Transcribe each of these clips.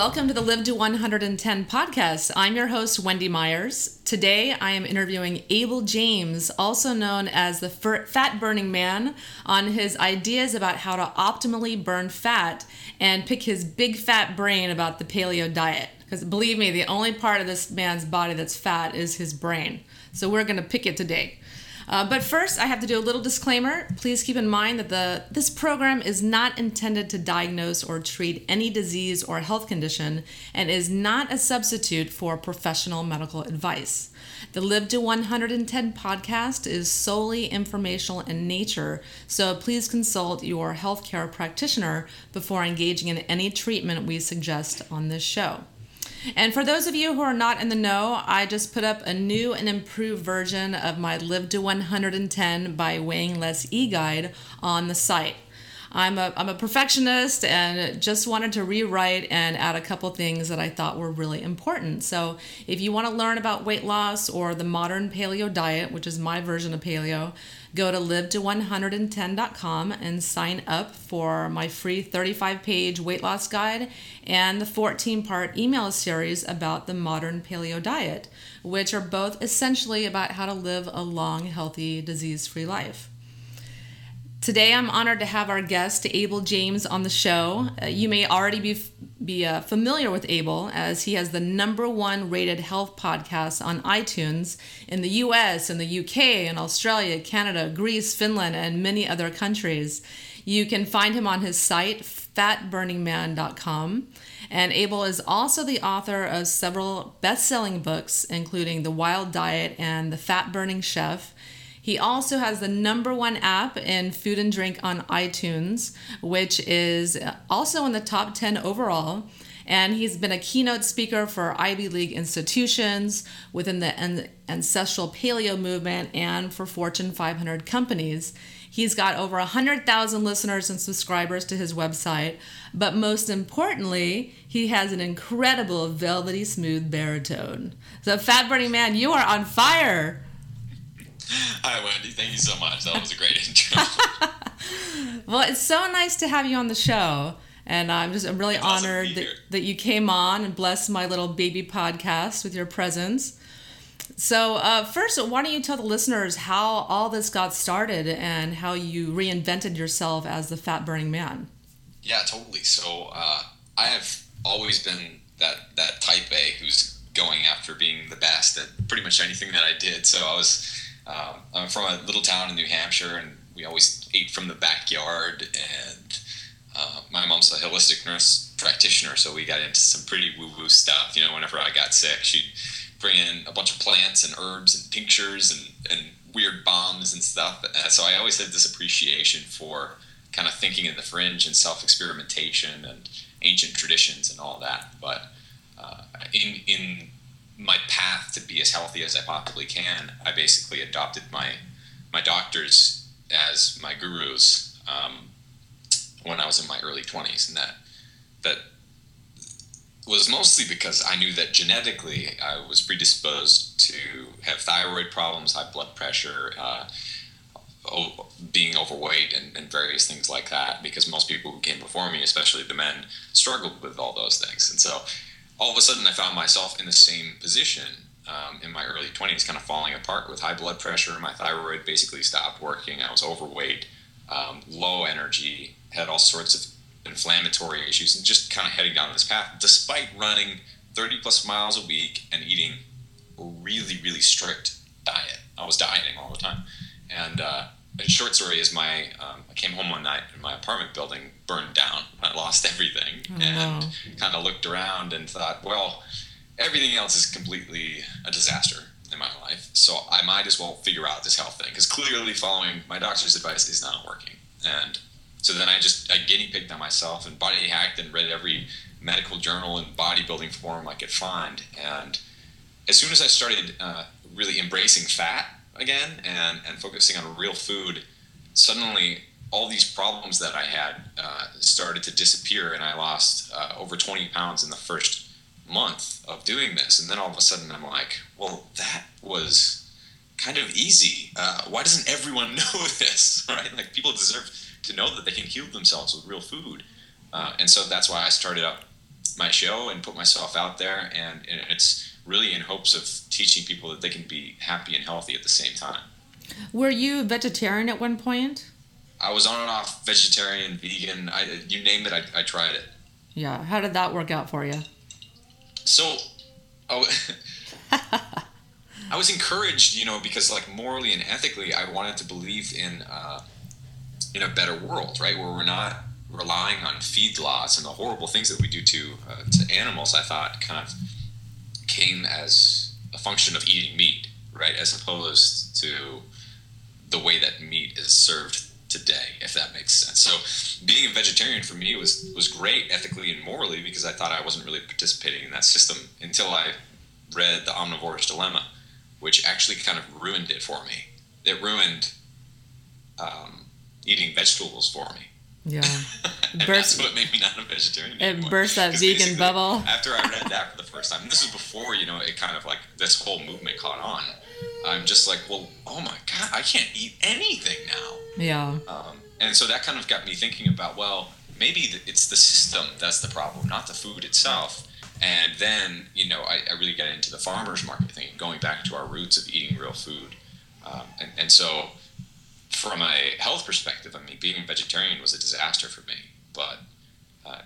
Welcome to the Live to 110 podcast. I'm your host, Wendy Myers. Today, I am interviewing Abel James, also known as the Fat Burning Man, on his ideas about how to optimally burn fat and pick his big fat brain about the paleo diet. Because believe me, the only part of this man's body that's fat is his brain. So we're going to pick it today. Uh, but first, I have to do a little disclaimer. Please keep in mind that the this program is not intended to diagnose or treat any disease or health condition and is not a substitute for professional medical advice. The Live to 110 podcast is solely informational in nature, so please consult your healthcare practitioner before engaging in any treatment we suggest on this show. And for those of you who are not in the know, I just put up a new and improved version of my Live to 110 by Weighing Less e guide on the site. I'm a, I'm a perfectionist and just wanted to rewrite and add a couple things that I thought were really important. So, if you want to learn about weight loss or the modern paleo diet, which is my version of paleo, go to live to110.com and sign up for my free 35 page weight loss guide and the 14 part email series about the modern paleo diet, which are both essentially about how to live a long, healthy, disease free life. Today, I'm honored to have our guest, Abel James, on the show. Uh, you may already be, be uh, familiar with Abel, as he has the number one rated health podcast on iTunes in the US, in the UK, in Australia, Canada, Greece, Finland, and many other countries. You can find him on his site, fatburningman.com. And Abel is also the author of several best selling books, including The Wild Diet and The Fat Burning Chef. He also has the number one app in food and drink on iTunes, which is also in the top 10 overall. And he's been a keynote speaker for Ivy League institutions within the ancestral paleo movement and for Fortune 500 companies. He's got over 100,000 listeners and subscribers to his website, but most importantly, he has an incredible velvety smooth baritone. So, Fat Burning Man, you are on fire. Hi, Wendy. Thank you so much. That was a great intro. well, it's so nice to have you on the show. And I'm just I'm really it's honored awesome that, that you came on and blessed my little baby podcast with your presence. So, uh, first, why don't you tell the listeners how all this got started and how you reinvented yourself as the fat burning man? Yeah, totally. So, uh, I have always been that, that type A who's going after being the best at pretty much anything that I did. So, I was um, I'm from a little town in New Hampshire, and we always ate from the backyard. And uh, my mom's a holistic nurse practitioner, so we got into some pretty woo-woo stuff. You know, whenever I got sick, she'd bring in a bunch of plants and herbs and tinctures and, and weird bombs and stuff. Uh, so I always had this appreciation for kind of thinking in the fringe and self-experimentation and ancient traditions and all that. But uh, in in my path to be as healthy as I possibly can, I basically adopted my my doctors as my gurus um, when I was in my early twenties, and that that was mostly because I knew that genetically I was predisposed to have thyroid problems, high blood pressure, uh, being overweight, and, and, various things like that. Because most people who came before me, especially the men, struggled with all those things, and so all of a sudden I found myself in the same position um, in my early 20s, kind of falling apart with high blood pressure. My thyroid basically stopped working. I was overweight, um, low energy, had all sorts of inflammatory issues, and just kind of heading down this path, despite running 30 plus miles a week and eating a really, really strict diet. I was dieting all the time. And uh, short story is my um, I came home one night and my apartment building burned down. I lost everything oh, and kind of looked around and thought, well, everything else is completely a disaster in my life, so I might as well figure out this health thing because clearly following my doctor's advice is not working. And so then I just I guinea pigged on myself and body hacked and read every medical journal and bodybuilding forum I could find. And as soon as I started uh, really embracing fat again and, and focusing on real food, suddenly all these problems that I had uh, started to disappear, and I lost uh, over 20 pounds in the first month of doing this. And then all of a sudden, I'm like, well, that was kind of easy. Uh, why doesn't everyone know this, right? Like, people deserve to know that they can heal themselves with real food. Uh, and so that's why I started up my show and put myself out there, and, and it's really in hopes of teaching people that they can be happy and healthy at the same time. Were you vegetarian at one point? I was on and off vegetarian, vegan. I, you name it, I, I tried it. Yeah. How did that work out for you? So, oh, I was encouraged, you know, because like morally and ethically, I wanted to believe in uh, in a better world, right, where we're not relying on feedlots and the horrible things that we do to uh, to animals. I thought kind of came as a function of eating meat, right, as opposed to the way that meat is served today, if that makes sense. So being a vegetarian for me was was great ethically and morally because I thought I wasn't really participating in that system until I read The Omnivore's Dilemma, which actually kind of ruined it for me. It ruined um, eating vegetables for me. Yeah. burst, that's what made me not a vegetarian. It anymore. burst that vegan bubble. after I read that for the first time, this is before you know it kind of like this whole movement caught on. I'm just like, well, oh my god, I can't eat anything now. Yeah. Um, and so that kind of got me thinking about, well, maybe it's the system that's the problem, not the food itself. And then, you know, I, I really got into the farmers market thing, going back to our roots of eating real food. Um, and, and so, from a health perspective, I mean, being a vegetarian was a disaster for me. But uh,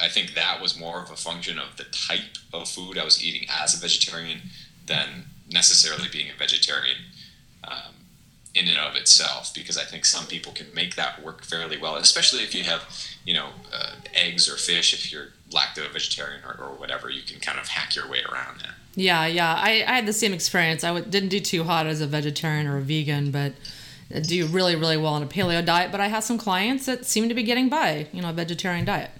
I think that was more of a function of the type of food I was eating as a vegetarian than necessarily being a vegetarian um, in and of itself because I think some people can make that work fairly well, especially if you have, you know, uh, eggs or fish. If you're lacto vegetarian or, or, whatever, you can kind of hack your way around that. Yeah, yeah. I, I had the same experience. I w- didn't do too hot as a vegetarian or a vegan, but do really, really well on a paleo diet. But I have some clients that seem to be getting by, you know, a vegetarian diet.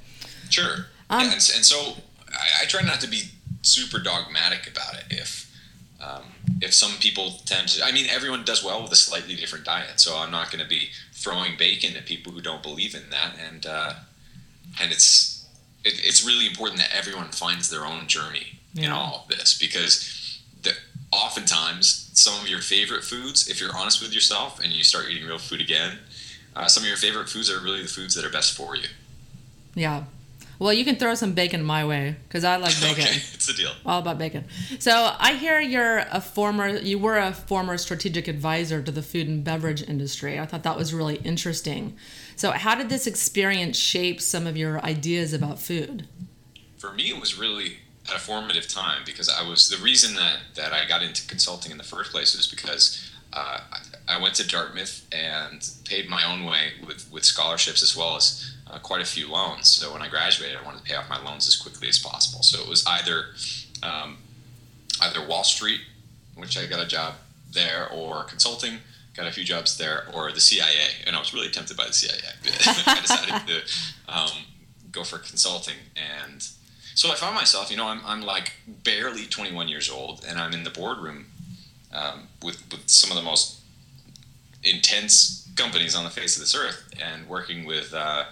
Sure. Um, yeah, and, and so I, I try not to be super dogmatic about it. If um, if some people tend to, I mean, everyone does well with a slightly different diet, so I'm not going to be throwing bacon at people who don't believe in that, and uh, and it's it, it's really important that everyone finds their own journey yeah. in all of this because oftentimes some of your favorite foods, if you're honest with yourself and you start eating real food again, uh, some of your favorite foods are really the foods that are best for you. Yeah, well, you can throw some bacon my way because I like bacon. okay, it's a deal. All about bacon. So I hear you're a former, you were a former strategic advisor to the food and beverage industry. I thought that was really interesting. So how did this experience shape some of your ideas about food? For me, it was really at a formative time because I was the reason that that I got into consulting in the first place was because uh, I, I went to Dartmouth and paid my own way with with scholarships as well as uh, quite a few loans. So when I graduated, I wanted to pay off my loans as quickly as possible. So it was either um, either Wall Street, which I got a job there, or consulting, got a few jobs there, or the CIA. And I was really tempted by the CIA. I decided to um, go for consulting. And so I found myself, you know, I'm, I'm like barely 21 years old, and I'm in the boardroom um, with, with some of the most intense companies on the face of this earth and working with uh,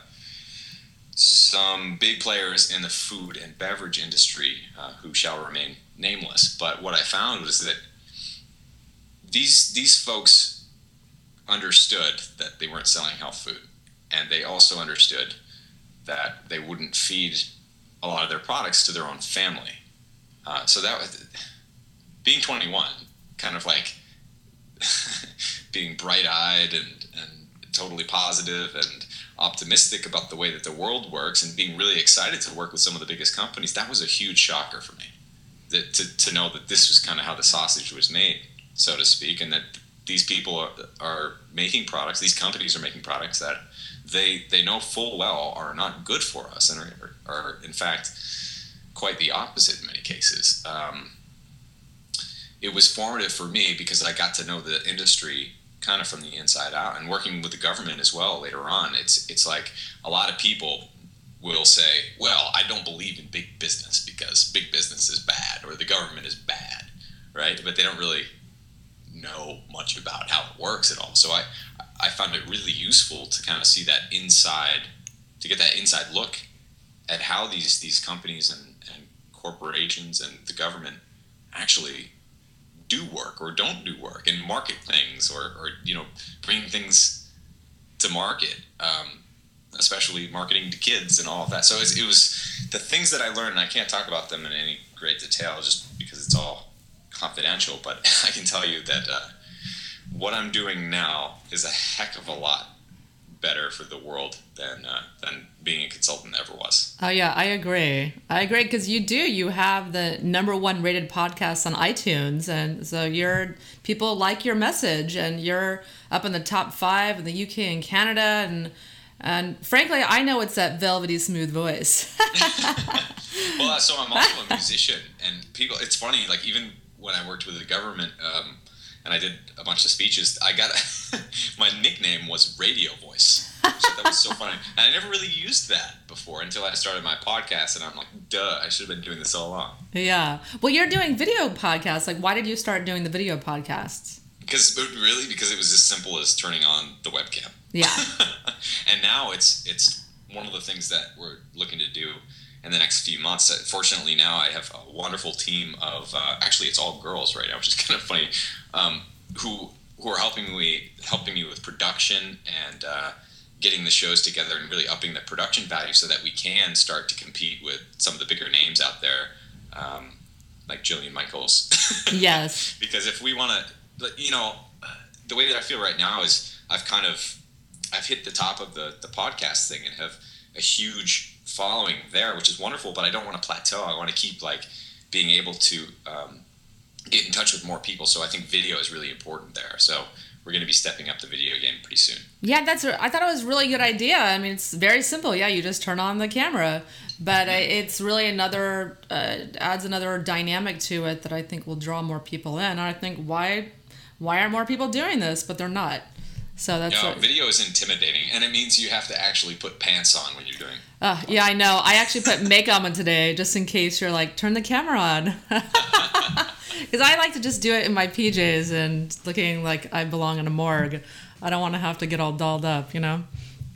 some big players in the food and beverage industry uh, who shall remain nameless. But what I found was that these these folks understood that they weren't selling health food, and they also understood that they wouldn't feed a lot of their products to their own family. Uh, so that was being 21, kind of like being bright-eyed and, and totally positive and optimistic about the way that the world works and being really excited to work with some of the biggest companies, that was a huge shocker for me. That to, to know that this was kind of how the sausage was made, so to speak, and that these people are, are making products, these companies are making products that they they know full well are not good for us and are, are in fact quite the opposite in many cases. Um, it was formative for me because I got to know the industry kind of from the inside out and working with the government as well later on it's it's like a lot of people will say well i don't believe in big business because big business is bad or the government is bad right but they don't really know much about how it works at all. So i i found it really useful to kind of see that inside to get that inside look at how these these companies and, and corporations and the government actually do work or don't do work and market things or, or you know bring things to market um, especially marketing to kids and all of that. So it was the things that I learned, and I can't talk about them in any great detail just because it's all confidential, but I can tell you that uh, what I'm doing now is a heck of a lot better for the world than uh, than being a consultant ever was. Oh yeah, I agree. I agree because you do. You have the number one rated podcast on iTunes, and so you're people like your message, and you're up in the top five in the UK and Canada, and and frankly, I know it's that velvety smooth voice. well, so I'm also a musician, and people. It's funny, like even when I worked with the government. Um, and I did a bunch of speeches. I got a, my nickname was Radio Voice. So that was so funny. And I never really used that before until I started my podcast, and I'm like, duh, I should have been doing this all along. Yeah. Well, you're doing video podcasts. Like, why did you start doing the video podcasts? Because really, because it was as simple as turning on the webcam. Yeah. and now it's it's one of the things that we're looking to do in the next few months. Fortunately, now I have a wonderful team of uh, actually it's all girls right now, which is kind of funny, um, who who are helping me helping me with production and uh, getting the shows together and really upping the production value so that we can start to compete with some of the bigger names out there, um, like Jillian Michaels. yes. because if we want to, you know, the way that I feel right now is I've kind of I've hit the top of the the podcast thing and have a huge following there, which is wonderful. But I don't want to plateau. I want to keep like being able to um, get in touch with more people. So I think video is really important there. So we're going to be stepping up the video game pretty soon. Yeah, that's. I thought it was a really good idea. I mean, it's very simple. Yeah, you just turn on the camera, but it's really another uh, adds another dynamic to it that I think will draw more people in. And I think why why are more people doing this? But they're not. So that's no, video is intimidating, and it means you have to actually put pants on when you're doing. Uh, yeah, I know. I actually put makeup on today just in case you're like, turn the camera on. Because I like to just do it in my PJs and looking like I belong in a morgue. I don't want to have to get all dolled up, you know.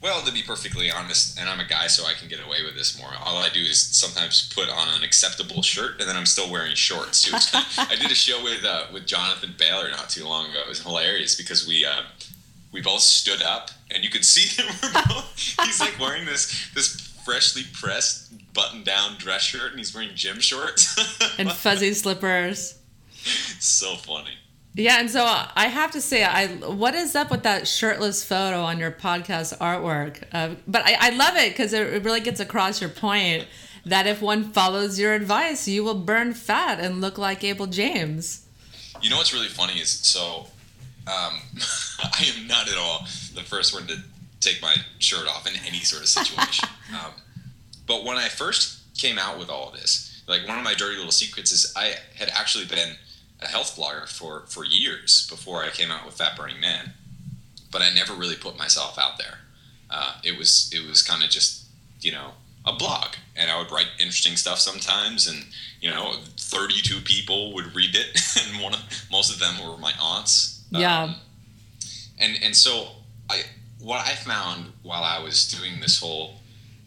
Well, to be perfectly honest, and I'm a guy, so I can get away with this more. All I do is sometimes put on an acceptable shirt, and then I'm still wearing shorts. I did a show with uh, with Jonathan Bailor not too long ago. It was hilarious because we uh, we both stood up, and you could see him. he's like wearing this this freshly pressed button down dress shirt, and he's wearing gym shorts and fuzzy slippers. So funny. Yeah, and so I have to say, I what is up with that shirtless photo on your podcast artwork? Uh, but I, I love it because it really gets across your point that if one follows your advice, you will burn fat and look like Abel James. You know what's really funny is so um, I am not at all the first one to take my shirt off in any sort of situation. um, but when I first came out with all of this, like one of my dirty little secrets is I had actually been a health blogger for, for years before I came out with Fat Burning Man, but I never really put myself out there. Uh, it was it was kind of just you know a blog, and I would write interesting stuff sometimes, and you know, 32 people would read it, and one of most of them were my aunts yeah. Um, and and so I what I found while I was doing this whole,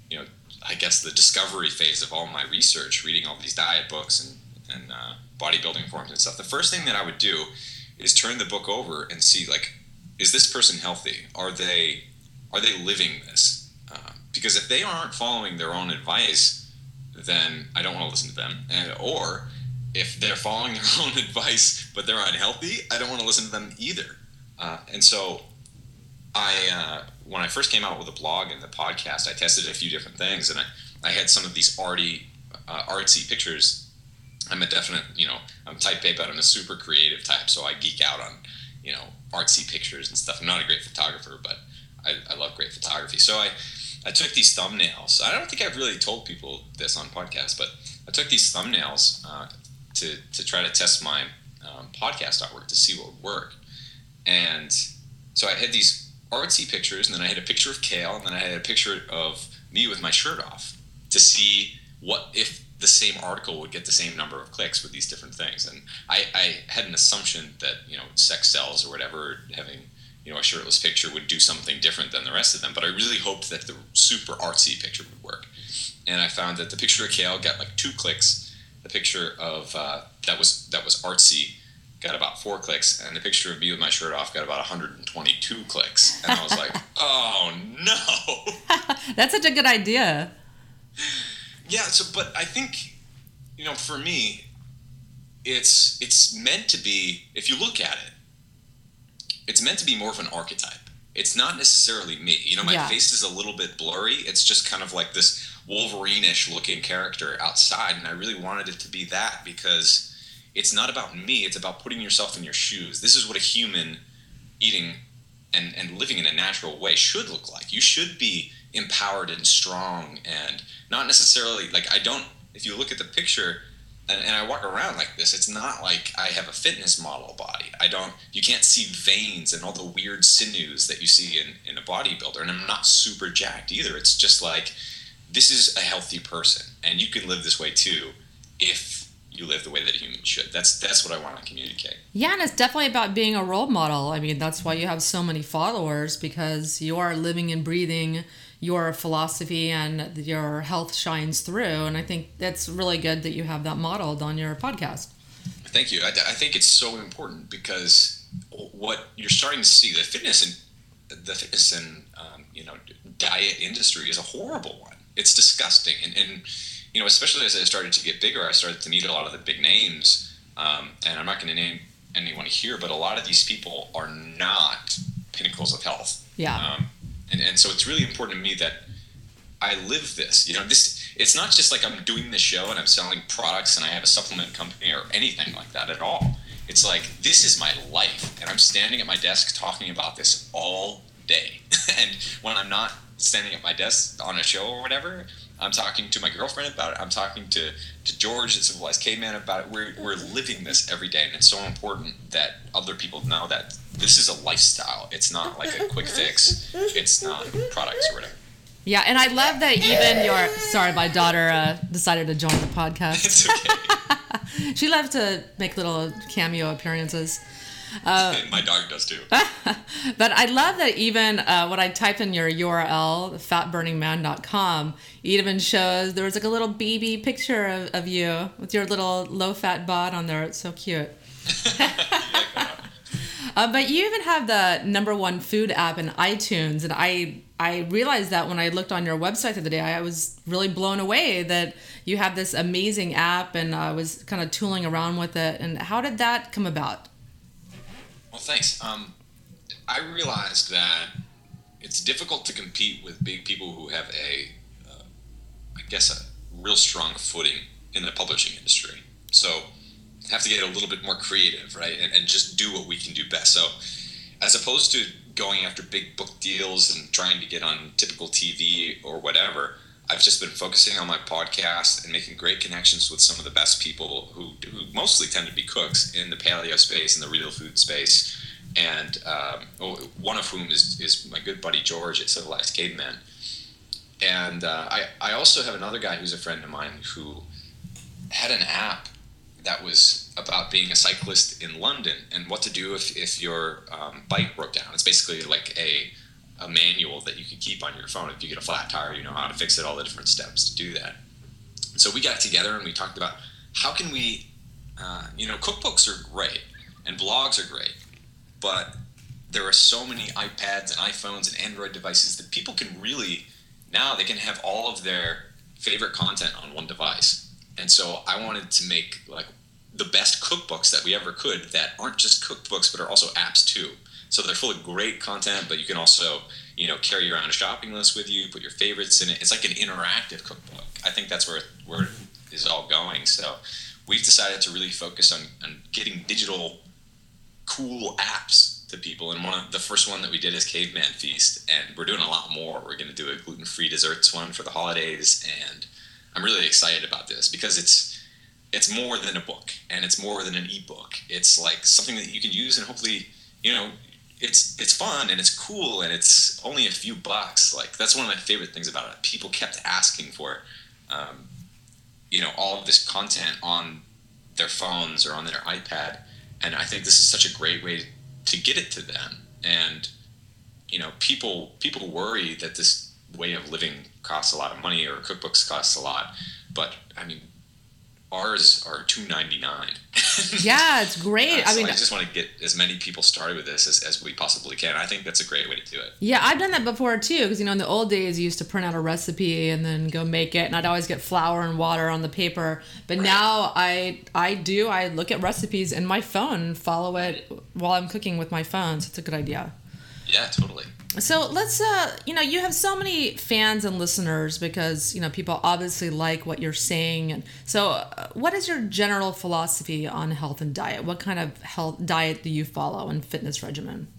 you know, I guess the discovery phase of all my research, reading all these diet books and and uh, bodybuilding forums and stuff. The first thing that I would do is turn the book over and see like, is this person healthy? Are they are they living this? Uh, because if they aren't following their own advice, then I don't want to listen to them. And, or if they're following their own advice but they're unhealthy, I don't want to listen to them either. Uh, and so, I uh, when I first came out with a blog and the podcast, I tested a few different things, and I, I had some of these arty, uh, artsy pictures. I'm a definite, you know, I'm type A, but I'm a super creative type, so I geek out on, you know, artsy pictures and stuff. I'm not a great photographer, but I, I love great photography. So I, I took these thumbnails. I don't think I've really told people this on podcasts, but I took these thumbnails uh, to, to try to test my um, podcast artwork to see what would work. And so I had these artsy pictures, and then I had a picture of Kale, and then I had a picture of me with my shirt off to see what if the same article would get the same number of clicks with these different things. And I, I had an assumption that you know sex sells or whatever, having you know a shirtless picture would do something different than the rest of them. But I really hoped that the super artsy picture would work. And I found that the picture of Kale got like two clicks, the picture of uh, that was that was artsy got about four clicks, and the picture of me with my shirt off got about 122 clicks, and I was like, oh no. That's such a good idea. Yeah. So, but I think, you know, for me, it's it's meant to be. If you look at it, it's meant to be more of an archetype. It's not necessarily me. You know, my Yeah. face is a little bit blurry. It's just kind of like this Wolverine-ish looking character outside, and I really wanted it to be that because it's not about me. It's about putting yourself in your shoes. This is what a human eating and, and living in a natural way should look like. You should be empowered and strong and not necessarily like I don't if you look at the picture and, and I walk around like this, it's not like I have a fitness model body. I don't you can't see veins and all the weird sinews that you see in, in a bodybuilder. And I'm not super jacked either. It's just like this is a healthy person and you can live this way too if you live the way that a human should. That's that's what I want to communicate. Yeah, and it's definitely about being a role model. I mean, that's why you have so many followers because you are living and breathing your philosophy and your health shines through. And I think that's really good that you have that modeled on your podcast. Thank you. I, I think it's so important because what you're starting to see the fitness and the fitness and um, you know diet industry is a horrible one. It's disgusting, and, and you know especially as I started to get bigger, I started to meet a lot of the big names. Um, and I'm not going to name anyone here, but a lot of these people are not pinnacles of health. Yeah. Um, and, and so it's really important to me that I live this. You know, this it's not just like I'm doing this show and I'm selling products and I have a supplement company or anything like that at all. It's like this is my life and I'm standing at my desk talking about this all day. and when I'm not standing at my desk on a show or whatever, I'm talking to my girlfriend about it. I'm talking to, to George at Civilized Caveman about it. We're, we're living this every day, and it's so important that other people know that this is a lifestyle. It's not like a quick fix. It's not products or whatever. Yeah, and I love that even your sorry, my daughter uh, decided to join the podcast. It's okay. she loves to make little cameo appearances. Uh, my dog does too. But I love that even uh, when I type in your URL, fatburningman.com, it even shows there was like a little baby picture of, of you with your little low fat bod on there. It's so cute. Uh, but you even have the number one food app in iTunes, and I I realized that when I looked on your website the other day, I was really blown away that you have this amazing app, and I was kind of tooling around with it. And how did that come about? Well, thanks. Um, I realized that it's difficult to compete with big people who have a, uh, I guess, a real strong footing in the publishing industry. So have to get a little bit more creative, right? And, and just do what we can do best. So as opposed to going after big book deals and trying to get on typical TV or whatever, I've just been focusing on my podcast and making great connections with some of the best people who, who mostly tend to be cooks in the paleo space and the real food space. And um, one of whom is, is my good buddy George at Civilized Caveman. And uh, I, I also have another guy who's a friend of mine who had an app that was about being a cyclist in London and what to do if, if your um, bike broke down. It's basically like a, a manual that you can keep on your phone. If you get a flat tire, you know how to fix it, all the different steps to do that. So we got together and we talked about how can we, uh, you know, cookbooks are great and blogs are great, but there are so many iPads and iPhones and Android devices that people can really, now they can have all of their favorite content on one device. And so I wanted to make like the best cookbooks that we ever could that aren't just cookbooks but are also apps too. So they're full of great content, but you can also, you know, carry around a shopping list with you, put your favorites in it. It's like an interactive cookbook. I think that's where where it is all going. So we've decided to really focus on, on getting digital cool apps to people. And one of the first one that we did is Caveman Feast, and we're doing a lot more. We're going to do a gluten free desserts one for the holidays, and I'm really excited about this because it's it's more than a book and it's more than an ebook. It's like something that you can use and hopefully, you know, it's it's fun and it's cool and it's only a few bucks. Like that's one of my favorite things about it. People kept asking for, um, you know, all of this content on their phones or on their iPad, and I think this is such a great way to get it to them. And you know, people people worry that this way of living costs a lot of money or cookbooks costs a lot, but I mean, ours are two ninety nine. yeah, it's great. Uh, I mean, I just want to get as many people started with this as, as we possibly can. I think that's a great way to do it. Yeah, I've done that before too. Because you know, in the old days, you used to print out a recipe and then go make it, and I'd always get flour and water on the paper. But right. now I I do. I look at recipes in my phone, follow it while I'm cooking with my phone. So it's a good idea. Yeah, totally. So let's, uh, you know, you have so many fans and listeners because you know people obviously like what you're saying. And so, uh, what is your general philosophy on health and diet? What kind of health diet do you follow and fitness regimen?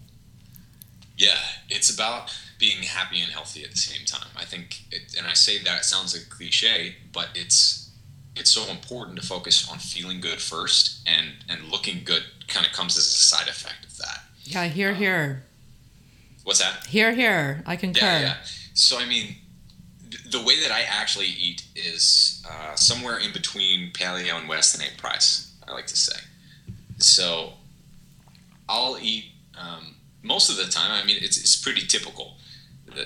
Yeah, it's about being happy and healthy at the same time. I think, it, and I say that it sounds like cliche, but it's it's so important to focus on feeling good first, and and looking good kind of comes as a side effect of that. Yeah, here, um, here. What's that? Here, here. I concur. Yeah, yeah. So I mean, the way that I actually eat is uh, somewhere in between paleo and Weston A. Price. I like to say. So I'll eat um, most of the time. I mean, it's it's pretty typical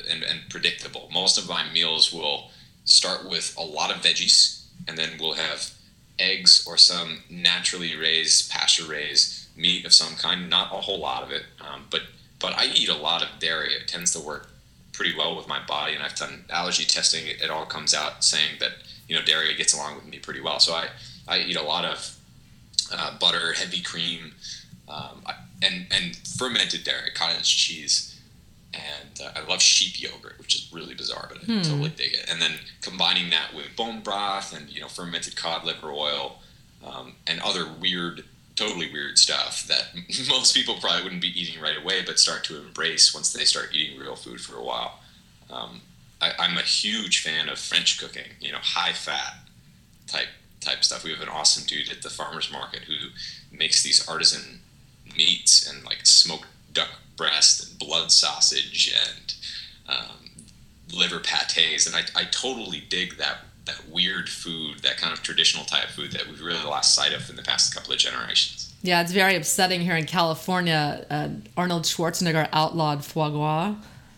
and, and predictable. Most of my meals will start with a lot of veggies, and then we'll have eggs or some naturally raised, pasture raised meat of some kind. Not a whole lot of it, um, but but I eat a lot of dairy. It tends to work pretty well with my body, and I've done allergy testing. It, it all comes out saying that you know dairy gets along with me pretty well. So I I eat a lot of uh, butter, heavy cream, um, and and fermented dairy, cottage cheese, and uh, I love sheep yogurt, which is really bizarre, but I hmm. totally dig it. And then combining that with bone broth and you know fermented cod liver oil um, and other weird totally weird stuff that most people probably wouldn't be eating right away, but start to embrace once they start eating real food for a while. Um, I, am a huge fan of French cooking. You know, high fat type type stuff. We have an awesome dude at the farmers market who makes these artisan meats and like smoked duck breast and blood sausage and um, liver pates, and I, I totally dig that that weird food, that kind of traditional type food that we've really lost sight of in the past couple of generations. Yeah, it's very upsetting here in California. Uh, Arnold Schwarzenegger outlawed foie gras.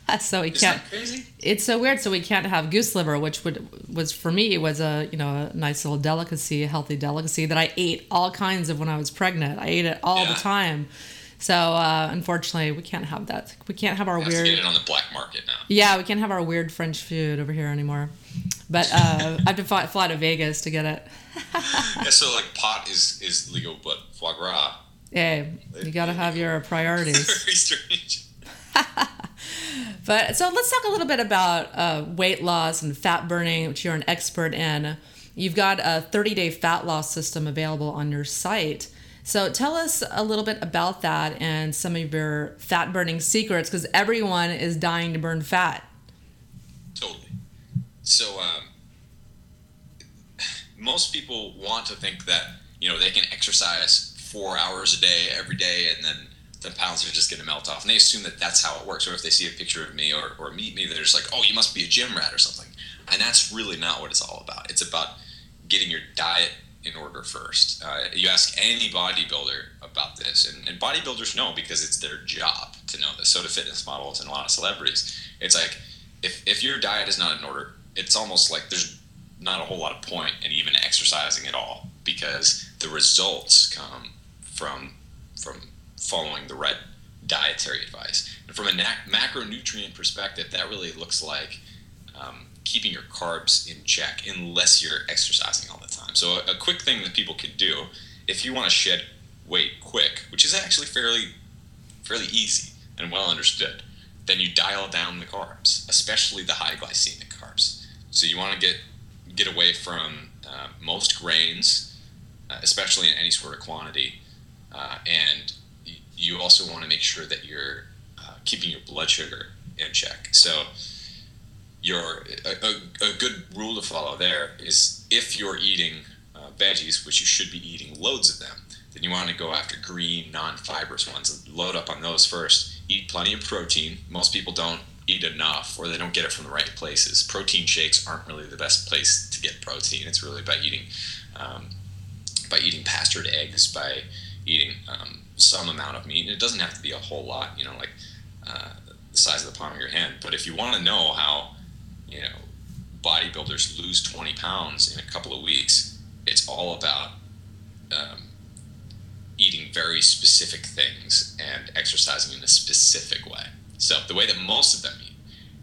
So we can't. Crazy it's so weird. So we can't have goose liver, which would was for me was a you know a nice little delicacy, a healthy delicacy that I ate all kinds of when I was pregnant. I ate it all yeah. the time. So uh, unfortunately, we can't have that. We can't have our weird. To get it on the black market now. Yeah, we can't have our weird French food over here anymore. But uh, I have to fly, fly, to Vegas to get it. yeah, so like pot is is legal, but foie gras. Yeah, you got to have your priorities. Very strange. but so let's talk a little bit about uh, weight loss and fat burning, which you're an expert in. You've got a 30 day fat loss system available on your site. So tell us a little bit about that and some of your fat burning secrets because everyone is dying to burn fat. Totally. So um, most people want to think that you know they can exercise four hours a day every day and then the pounds are just going to melt off and they assume that that's how it works or if they see a picture of me or, or meet me they're just like oh you must be a gym rat or something and that's really not what it's all about it's about getting your diet in order first. Uh, you ask any bodybuilder about this, and, and, bodybuilders know because it's their job to know this. So do fitness models and a lot of celebrities. It's like if, if your diet is not in order, it's almost like there's not a whole lot of point in even exercising at all because the results come from from following the right dietary advice. And from a macronutrient perspective, that really looks like um, keeping your carbs in check unless you're exercising all the time. So a, a quick thing that people could do if you want to shed weight quick, which is actually fairly fairly easy and well understood, then you dial down the carbs, especially the high glycemic carbs. So you want to get get away from uh, most grains, uh, especially in any sort of quantity, uh, and you also want to make sure that you're uh, keeping your blood sugar in check. So your a, a, good rule to follow there is if you're eating uh, veggies, which you should be eating loads of them, then you want to go after green, non-fibrous ones. Load up on those first. Eat plenty of protein. Most people don't eat enough, or they don't get it from the right places. Protein shakes aren't really the best place to get protein. It's really by eating um, by eating pastured eggs, by eating um, some amount of meat. And it doesn't have to be a whole lot. You know, like uh, the size of the palm of your hand. But if you want to know how you know, bodybuilders lose 20 pounds in a couple of weeks, it's all about um, eating very specific things and exercising in a specific way. So the way that most of them eat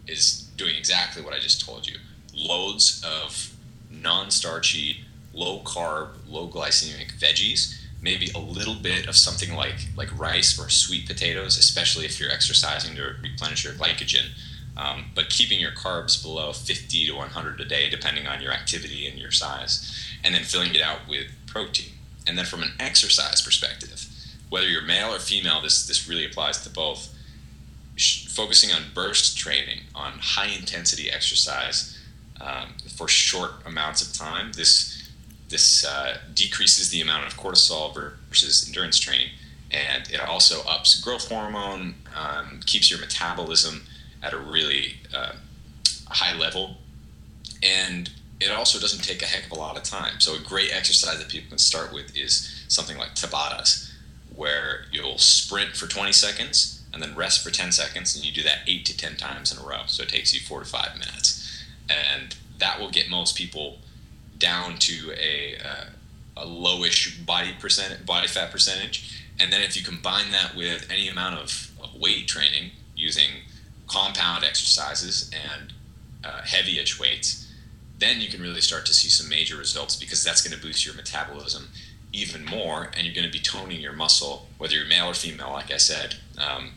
is doing exactly what I just told you. Loads of non-starchy, low carb, low glycemic veggies, maybe a little bit of something like like rice or sweet potatoes, especially if you're exercising to replenish your glycogen. Um, but keeping your carbs below 50 to 100 a day, depending on your activity and your size, and then filling it out with protein. And then from an exercise perspective, whether you're male or female, this this really applies to both focusing on burst training, on high intensity exercise um, for short amounts of time. This this uh, decreases the amount of cortisol versus endurance training, and it also ups growth hormone, um, keeps your metabolism at a really uh, high level, and it also doesn't take a heck of a lot of time. So a great exercise that people can start with is something like Tabatas, where you'll sprint for 20 seconds and then rest for 10 seconds and you do that 8 to 10 times in a row. So it takes you 4 to 5 minutes. And that will get most people down to a, uh, a lowish body percent body fat percentage. And then if you combine that with any amount of, of weight training using compound exercises and uh, heavy-ish weights then you can really start to see some major results because that's going to boost your metabolism even more and you're going to be toning your muscle whether you're male or female like i said um,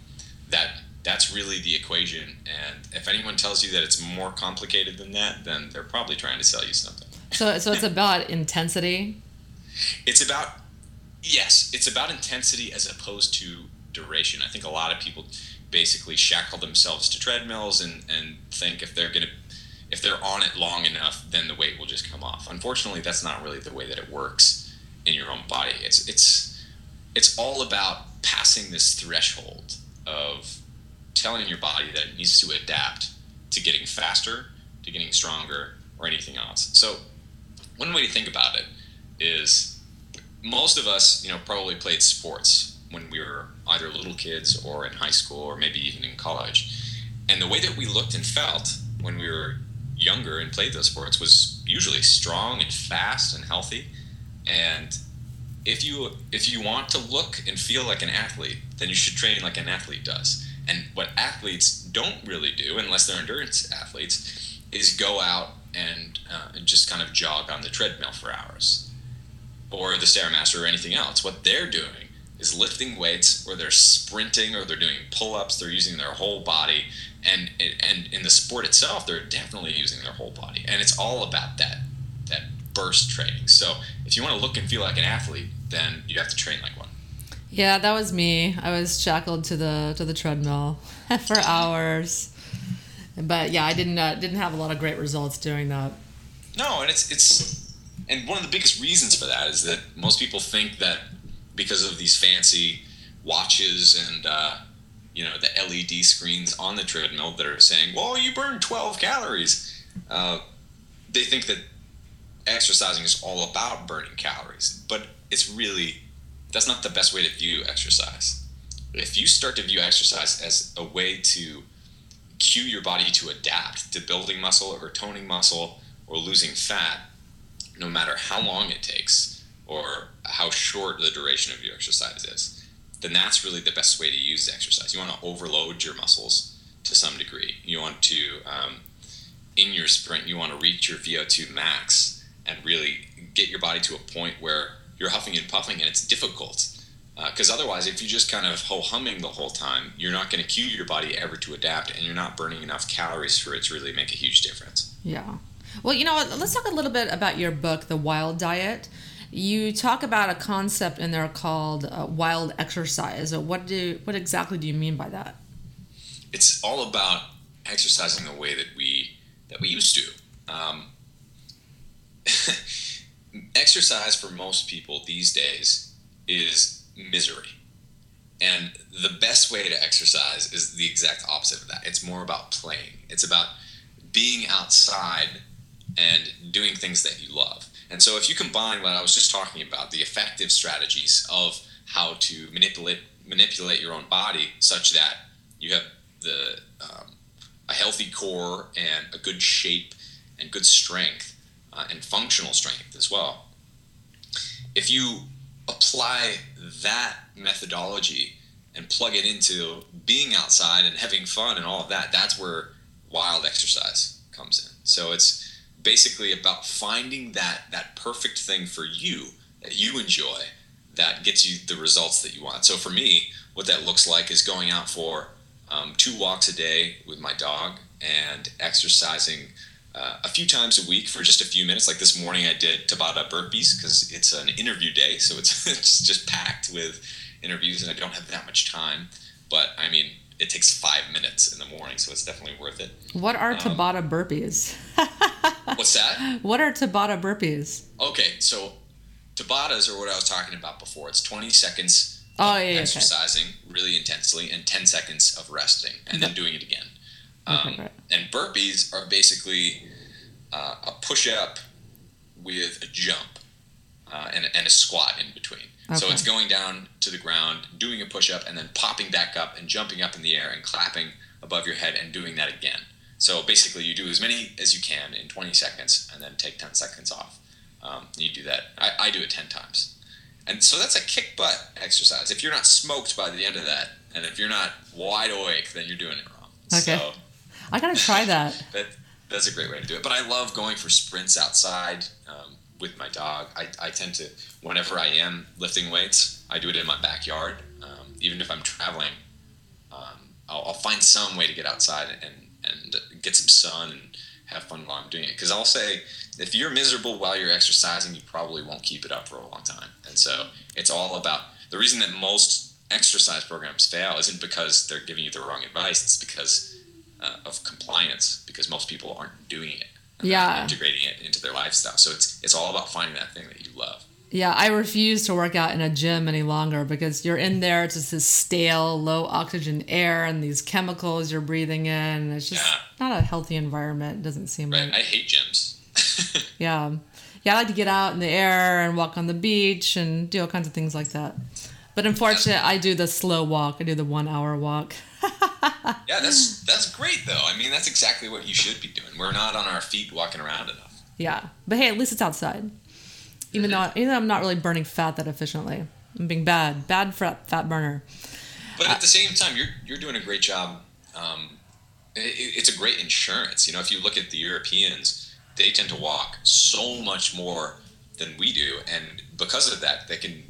that that's really the equation. And if anyone tells you that it's more complicated than that, then they're probably trying to sell you something. So, so it's about intensity. It's about yes, it's about intensity as opposed to duration. I think a lot of people basically shackle themselves to treadmills and and think if they're gonna if they're on it long enough, then the weight will just come off. Unfortunately, that's not really the way that it works in your own body. It's it's it's all about passing this threshold of telling your body that it needs to adapt to getting faster, to getting stronger, or anything else. So, one way to think about it is most of us, you know, probably played sports when we were either little kids or in high school or maybe even in college. And the way that we looked and felt when we were younger and played those sports was usually strong and fast and healthy. And if you if you want to look and feel like an athlete, then you should train like an athlete does. And what athletes don't really do, unless they're endurance athletes, is go out and, uh, and just kind of jog on the treadmill for hours, or the stairmaster, or anything else. What they're doing is lifting weights, or they're sprinting, or they're doing pull-ups. They're using their whole body, and and in the sport itself, they're definitely using their whole body, and it's all about that that burst training. So if you want to look and feel like an athlete, then you have to train like one. Yeah, that was me. I was shackled to the to the treadmill for hours. But yeah, I didn't uh, didn't have a lot of great results doing that. No, and it's it's and one of the biggest reasons for that is that most people think that because of these fancy watches and uh, you know the LED screens on the treadmill that are saying, "Well, you burn 12 calories," uh, they think that exercising is all about burning calories, but it's really that's not the best way to view exercise. If you start to view exercise as a way to cue your body to adapt to building muscle or toning muscle or losing fat, no matter how long it takes or how short the duration of your exercise is, then that's really the best way to use the exercise. You want to overload your muscles to some degree. You want to, um, in your sprint, you want to reach your VO2 max and really get your body to a point where you're huffing and puffing and it's difficult. Because uh, otherwise if you're just kind of ho humming the whole time you're not going to cue your body ever to adapt and you're not burning enough calories for it to really make a huge difference. Yeah. Well you know let's talk a little bit about your book the wild diet you talk about a concept in there called uh, wild exercise what do what exactly do you mean by that it's all about exercising the way that we that we used to um, exercise for most people these days is misery. And the best way to exercise is the exact opposite of that. It's more about playing. It's about being outside and doing things that you love. And so if you combine what I was just talking about, the effective strategies of how to manipulate manipulate your own body such that you have the um, a healthy core and a good shape and good strength uh, and functional strength as well, if you apply that methodology and plug it into being outside and having fun and all of that, that's where wild exercise comes in. So it's basically about finding that that perfect thing for you that you enjoy that gets you the results that you want. So for me, what that looks like is going out for um, two walks a day with my dog and exercising uh, a few times a week for just a few minutes. Like this morning, I did Tabata burpees because it's an interview day, so it's, it's just packed with interviews, and I don't have that much time. But I mean, it takes five minutes in the morning, so it's definitely worth it. What are um, Tabata burpees? what's that? What are Tabata burpees? Okay, so Tabatas are what I was talking about before. It's 20 seconds oh, yeah, exercising okay. really intensely and 10 seconds of resting and then doing it again. Um, okay. And burpees are basically uh, a push up with a jump uh, and, and a squat in between. Okay. So it's going down to the ground, doing a push up, and then popping back up and jumping up in the air and clapping above your head and doing that again. So basically, you do as many as you can in 20 seconds and then take 10 seconds off. Um, you do that. I, I do it 10 times. And so that's a kick butt exercise. If you're not smoked by the end of that, and if you're not wide awake, then you're doing it wrong. Okay. So, I gotta try that. that. That's a great way to do it. But I love going for sprints outside um, with my dog. I, I tend to, whenever I am lifting weights, I do it in my backyard. Um, even if I'm traveling, um, I'll, I'll, find some way to get outside and, and get some sun and have fun while I'm doing it. Because I'll say, if you're miserable while you're exercising, you probably won't keep it up for a long time. And so it's all about the reason that most exercise programs fail isn't because they're giving you the wrong advice. It's because uh, of compliance, because most people aren't doing it. Yeah, integrating it their lifestyle. So it's it's all about finding that thing that you love. Yeah, I refuse to work out in a gym any longer because you're in there. It's just this stale, low oxygen air and these chemicals you're breathing in. It's just yeah. not a healthy environment. It doesn't seem right. like. I hate gyms. yeah. Yeah, I like to get out in the air and walk on the beach and do all kinds of things like that. But unfortunately, I do the slow walk. I do the one hour walk. yeah, that's that's great though. I mean, that's exactly what you should be doing. We're not on our feet walking around enough. Yeah, but hey, at least it's outside. Even though, even though I'm not really burning fat that efficiently, I'm being bad, bad fat fat burner. But at the same time, you're you're doing a great job. Um, it, it's a great insurance. You know, if you look at the Europeans, they tend to walk so much more than we do, and because of that, they can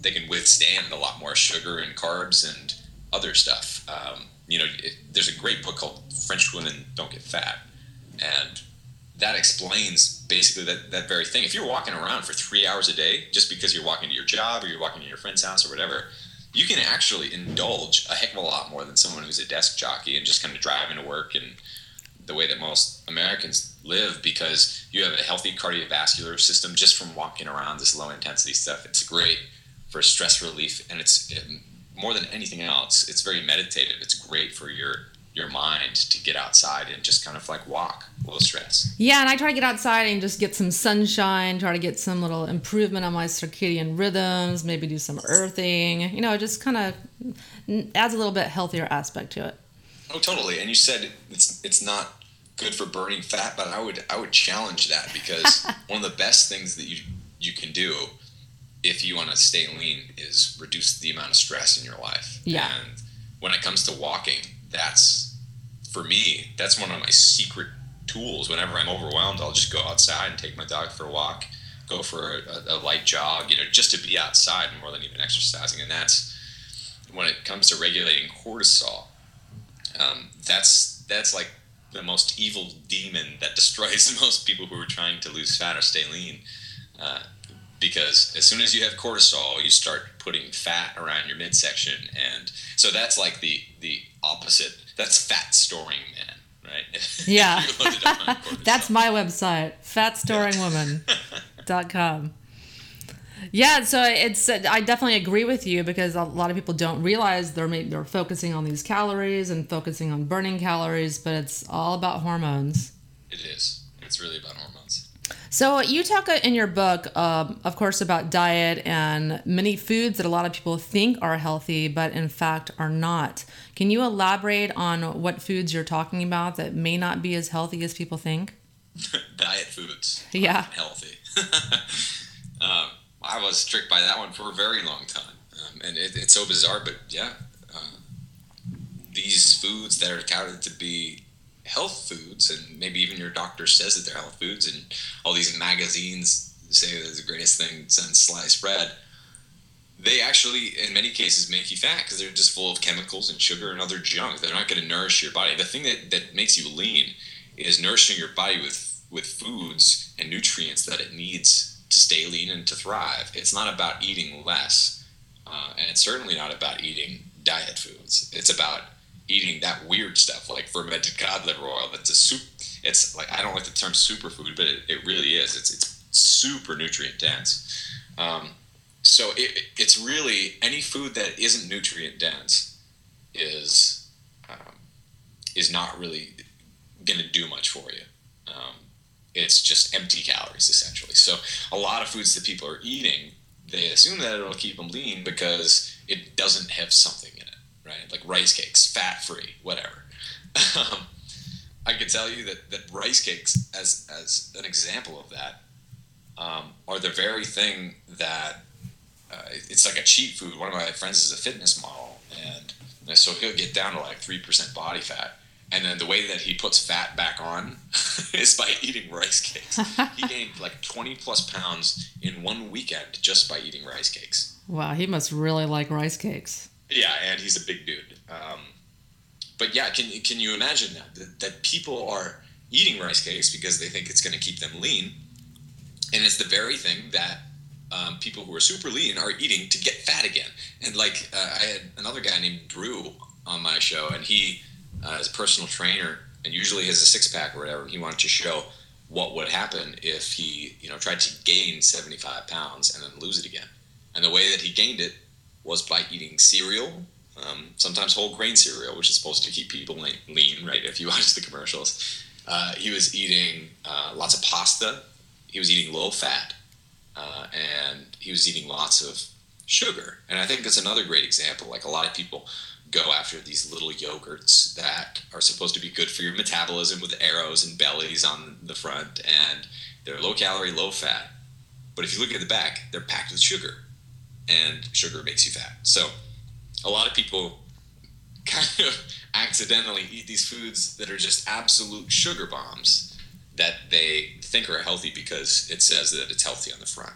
they can withstand a lot more sugar and carbs and other stuff. Um, you know, it, there's a great book called French Women Don't Get Fat, and that explains basically that, that very thing. If you're walking around for three hours a day just because you're walking to your job or you're walking to your friend's house or whatever, you can actually indulge a heck of a lot more than someone who's a desk jockey and just kind of driving to work and the way that most Americans live because you have a healthy cardiovascular system just from walking around this low intensity stuff. It's great for stress relief, and it's it, more than anything else. It's very meditative. It's great for your your mind to get outside and just kind of like walk, low stress. Yeah, and I try to get outside and just get some sunshine, try to get some little improvement on my circadian rhythms, maybe do some earthing. You know, it just kind of adds a little bit healthier aspect to it. Oh, totally. And you said it's it's not good for burning fat, but I would I would challenge that because one of the best things that you you can do if you want to stay lean is reduce the amount of stress in your life. Yeah. And when it comes to walking, that's for me, that's one of my secret tools. Whenever I'm overwhelmed, I'll just go outside and take my dog for a walk, go for a, a light jog, you know, just to be outside more than even exercising. And that's when it comes to regulating cortisol. Um, that's that's like the most evil demon that destroys most people who are trying to lose fat or stay lean. Uh, because as soon as you have cortisol, you start putting fat around your midsection, and so that's like the the opposite. That's fat storing man, right? Yeah, that's my website, fatstoringwoman.com. Yeah, so it's I definitely agree with you because a lot of people don't realize they're maybe they're focusing on these calories and focusing on burning calories, but it's all about hormones. It is. It's really about hormones. So you talk in your book, um, of course, about diet and many foods that a lot of people think are healthy, but in fact are not. Can you elaborate on what foods you're talking about that may not be as healthy as people think? diet foods. Yeah. Healthy. um, I was tricked by that one for a very long time, um, and it, it's so bizarre. But yeah, uh, these foods that are touted to be health foods, and maybe even your doctor says that they're health foods, and all these magazines say they're the greatest thing since sliced bread. They actually, in many cases, make you fat because they're just full of chemicals and sugar and other junk. They're not going to nourish your body. The thing that, that makes you lean is nourishing your body with with foods and nutrients that it needs to stay lean and to thrive. It's not about eating less, uh, and it's certainly not about eating diet foods. It's about eating that weird stuff like fermented cod liver oil. That's a soup. It's like I don't like the term superfood, but it, it really is. It's it's super nutrient dense. Um, so it, it's really any food that isn't nutrient dense is um, is not really going to do much for you. Um, it's just empty calories essentially. So a lot of foods that people are eating, they assume that it'll keep them lean because it doesn't have something in it, right? Like rice cakes, fat free, whatever. Um, I can tell you that, that rice cakes, as as an example of that, um, are the very thing that uh, it's like a cheat food. One of my friends is a fitness model, and so he'll get down to like three percent body fat, and then the way that he puts fat back on is by eating rice cakes. he gained like 20 plus pounds in one weekend just by eating rice cakes. Wow, he must really like rice cakes. Yeah, and he's a big dude. Um, but yeah, can can you imagine that, that that people are eating rice cakes because they think it's going to keep them lean, and it's the very thing that um, people who are super lean are eating to get fat again. And like uh, I had another guy named Drew on my show, and he uh, as a personal trainer, and usually has a six pack or whatever. He wanted to show what would happen if he, you know, tried to gain 75 pounds and then lose it again. And the way that he gained it was by eating cereal, um, sometimes whole grain cereal, which is supposed to keep people lean, right? If you watch the commercials, uh, he was eating uh, lots of pasta. He was eating low fat, uh, and he was eating lots of sugar. And I think that's another great example. Like a lot of people go after these little yogurts that are supposed to be good for your metabolism with arrows and bellies on the front and they're low calorie low fat but if you look at the back they're packed with sugar and sugar makes you fat. So a lot of people kind of accidentally eat these foods that are just absolute sugar bombs that they think are healthy because it says that it's healthy on the front.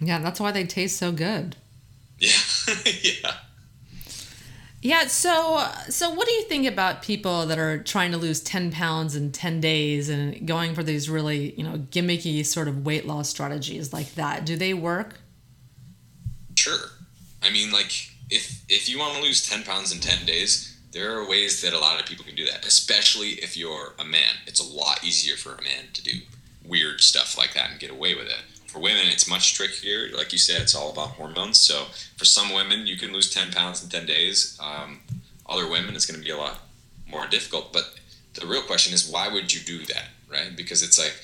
Yeah that's why they taste so good. Yeah. Yeah. Yeah, so so what do you think about people that are trying to lose 10 pounds in 10 days and going for these really, you know, gimmicky sort of weight loss strategies like that? Do they work? Sure. I mean, like if if you want to lose 10 pounds in 10 days, there are ways that a lot of people can do that, especially if you're a man. It's a lot easier for a man to do weird stuff like that and get away with it for women, it's much trickier. Like you said, it's all about hormones. So for some women, you can lose 10 pounds in 10 days. Um, other women, it's going to be a lot more difficult. But the real question is, why would you do that, right? Because it's like,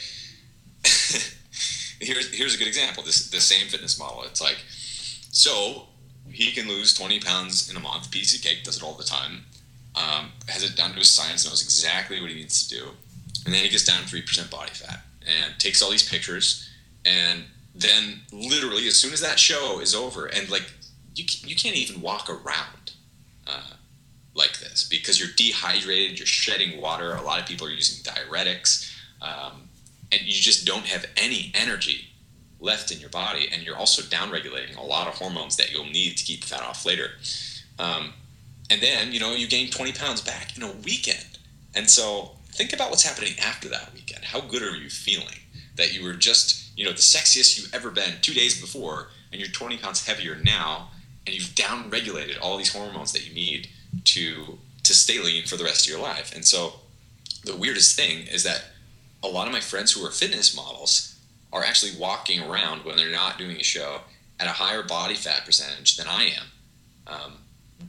here's here's a good example. This the same fitness model. It's like, so he can lose 20 pounds in a month. Piece of cake does it all the time. Um, has it down to his science, knows exactly what he needs to do, and then he gets down three percent body fat and takes all these pictures and then literally as soon as that show is over and like you, you can't even walk around uh, like this because you're dehydrated you're shedding water a lot of people are using diuretics um, and you just don't have any energy left in your body and you're also downregulating a lot of hormones that you'll need to keep fat off later. Um, and then you know you gain 20 pounds back in a weekend. And so think about what's happening after that weekend. How good are you feeling? That you were just you know, the sexiest you've ever been two days before, and you're 20 pounds heavier now, and you've down regulated all these hormones that you need to to stay lean for the rest of your life. And so the weirdest thing is that a lot of my friends who are fitness models are actually walking around when they're not doing a show at a higher body fat percentage than I am. Um,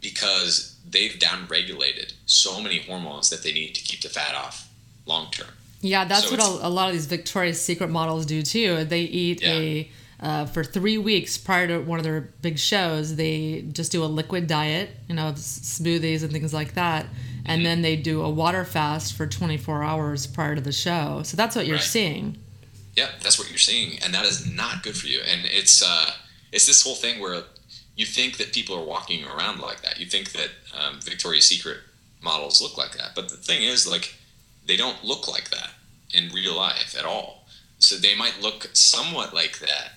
because they've downregulated so many hormones that they need to keep the fat off long term. Yeah, that's so what a, a, lot of these Victoria's Secret models do too. They eat yeah. a uh, for three weeks prior to one of their big shows. They just do a liquid diet, you know, smoothies and things like that, and mm-hmm. then they do a water fast for 24 hours prior to the show. So that's what you're right. seeing. Yeah, that's what you're seeing, and that is not good for you. And it's uh, it's this whole thing where you think that people are walking around like that. You think that um, Victoria's Secret models look like that, but the thing is, like, they don't look like that in real life at all. So they might look somewhat like that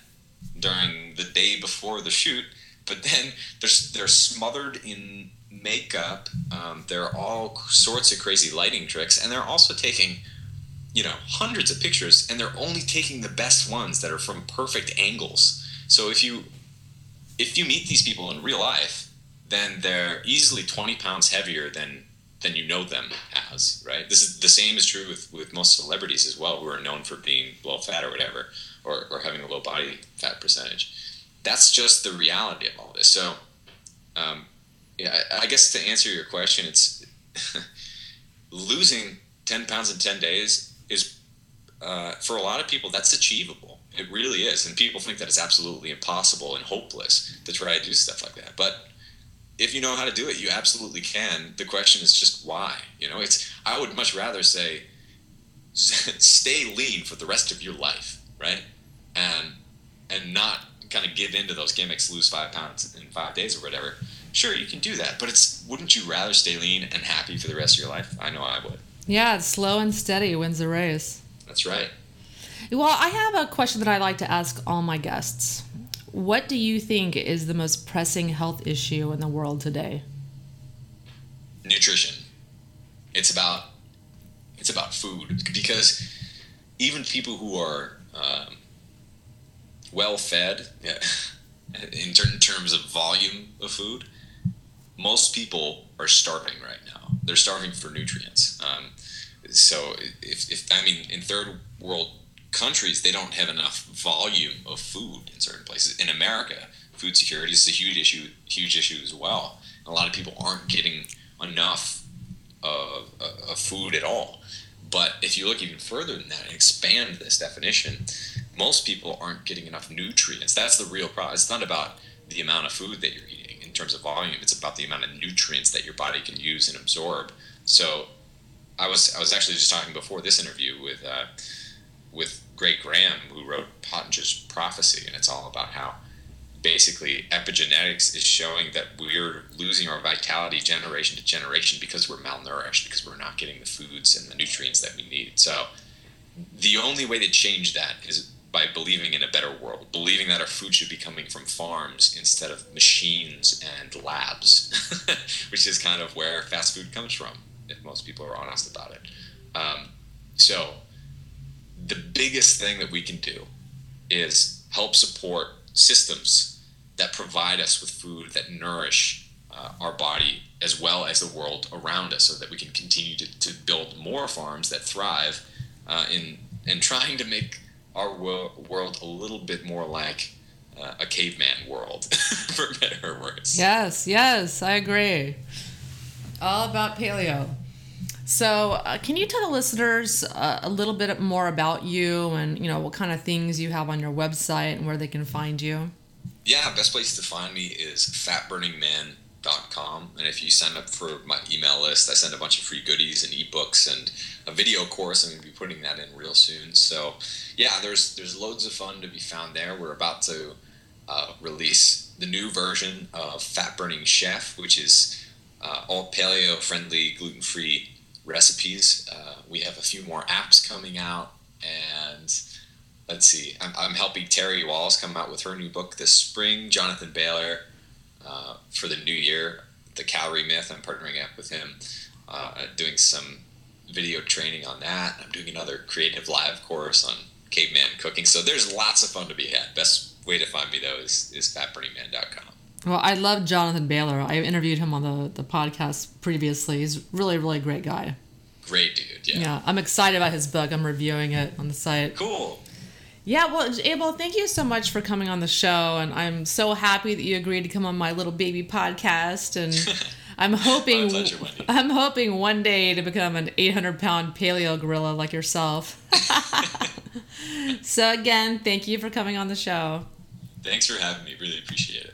during the day before the shoot, but then they're they're smothered in makeup. Um, there are all sorts of crazy lighting tricks, and they're also taking you know hundreds of pictures, and they're only taking the best ones that are from perfect angles. So if you if you meet these people in real life, then they're easily 20 pounds heavier than than you know them as, right? This is the same is true with, with most celebrities as well, who are known for being low fat or whatever, or, or having a low body fat percentage. That's just the reality of all this. So, um, yeah, I, I guess to answer your question, it's losing 10 pounds in 10 days is, uh, for a lot of people, that's achievable. It really is. And people think that it's absolutely impossible and hopeless to try to do stuff like that. But if you know how to do it, you absolutely can. The question is just why. You know, it's I would much rather say stay lean for the rest of your life, right? And and not kind of give into those gimmicks, lose five pounds in five days or whatever. Sure, you can do that, but it's wouldn't you rather stay lean and happy for the rest of your life? I know I would. Yeah, slow and steady wins the race. That's right. Well, I have a question that I like to ask all my guests. What do you think is the most pressing health issue in the world today? Nutrition. It's about it's about food because even people who are um, well fed, yeah, in terms of volume of food, most people are starving right now. They're starving for nutrients. Um, so if, if I mean in third world countries, they don't have enough volume of food in certain places. In America, food security is a huge issue, huge issue as well. A lot of people aren't getting enough of, of food at all. But if you look even further than that and expand this definition, most people aren't getting enough nutrients. That's the real problem. It's not about the amount of food that you're eating in terms of volume. It's about the amount of nutrients that your body can use and absorb. So, I was I was actually just talking before this interview with uh, with Gray Graham, who wrote Pottenger's Prophecy, and it's all about how basically epigenetics is showing that we're losing our vitality generation to generation because we're malnourished, because we're not getting the foods and the nutrients that we need. So the only way to change that is by believing in a better world, believing that our food should be coming from farms instead of machines and labs, which is kind of where fast food comes from, if most people are honest about it. Um, so the biggest thing that we can do is help support systems that provide us with food that nourish uh, our body as well as the world around us so that we can continue to, to build more farms that thrive uh, in, in trying to make our wo- world a little bit more like uh, a caveman world, for better or worse. Yes, yes, I agree. All about paleo. So, uh, can you tell the listeners uh, a little bit more about you and you know what kind of things you have on your website and where they can find you? Yeah, best place to find me is fatburningman.com. And if you sign up for my email list, I send a bunch of free goodies and ebooks and a video course. I'm going to be putting that in real soon. So, yeah, there's there's loads of fun to be found there. We're about to uh, release the new version of Fat Burning Chef, which is uh, all paleo friendly, gluten free recipes. Uh, we have a few more apps coming out, and let's see, I'm, I'm, helping Terry Wahls come out with her new book this spring. Jonathan Bailor uh, for the new year, The Calorie Myth. I'm partnering up with him, uh, doing some video training on that. I'm doing another creative live course on caveman cooking. So there's lots of fun to be had. Best way to find me though is, is fatburningman.com. Well, I love Jonathan Bailor. I interviewed him on the, the podcast previously. He's really, really great guy. Great dude, yeah. Yeah, I'm excited about his book. I'm reviewing it on the site. Cool. Yeah, well, Abel, thank you so much for coming on the show, and I'm so happy that you agreed to come on my little baby podcast. And I'm hoping, pleasure, I'm hoping one day to become an 800 pound paleo gorilla like yourself. so again, thank you for coming on the show. Thanks for having me. Really appreciate it.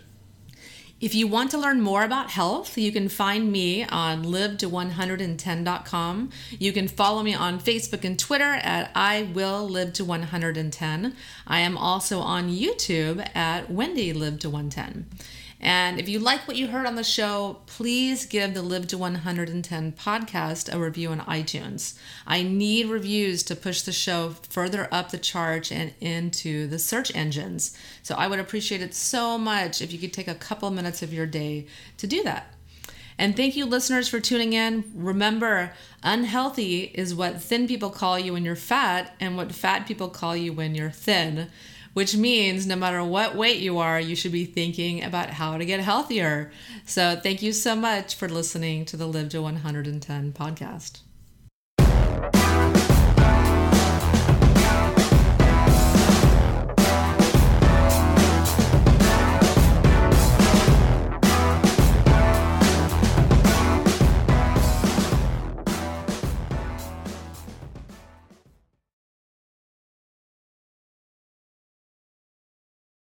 If you want to learn more about health, you can find me on live110.com. You can follow me on Facebook and Twitter at I will live to 110. I am also on YouTube at Wendy live to 110. And if you like what you heard on the show, please give the Live to 110 podcast a review on iTunes. I need reviews to push the show further up the chart and into the search engines. So I would appreciate it so much if you could take a couple minutes of your day to do that. And thank you, listeners, for tuning in. Remember, unhealthy is what thin people call you when you're fat, and what fat people call you when you're thin which means no matter what weight you are, you should be thinking about how to get healthier. So, thank you so much for listening to the Live to 110 podcast.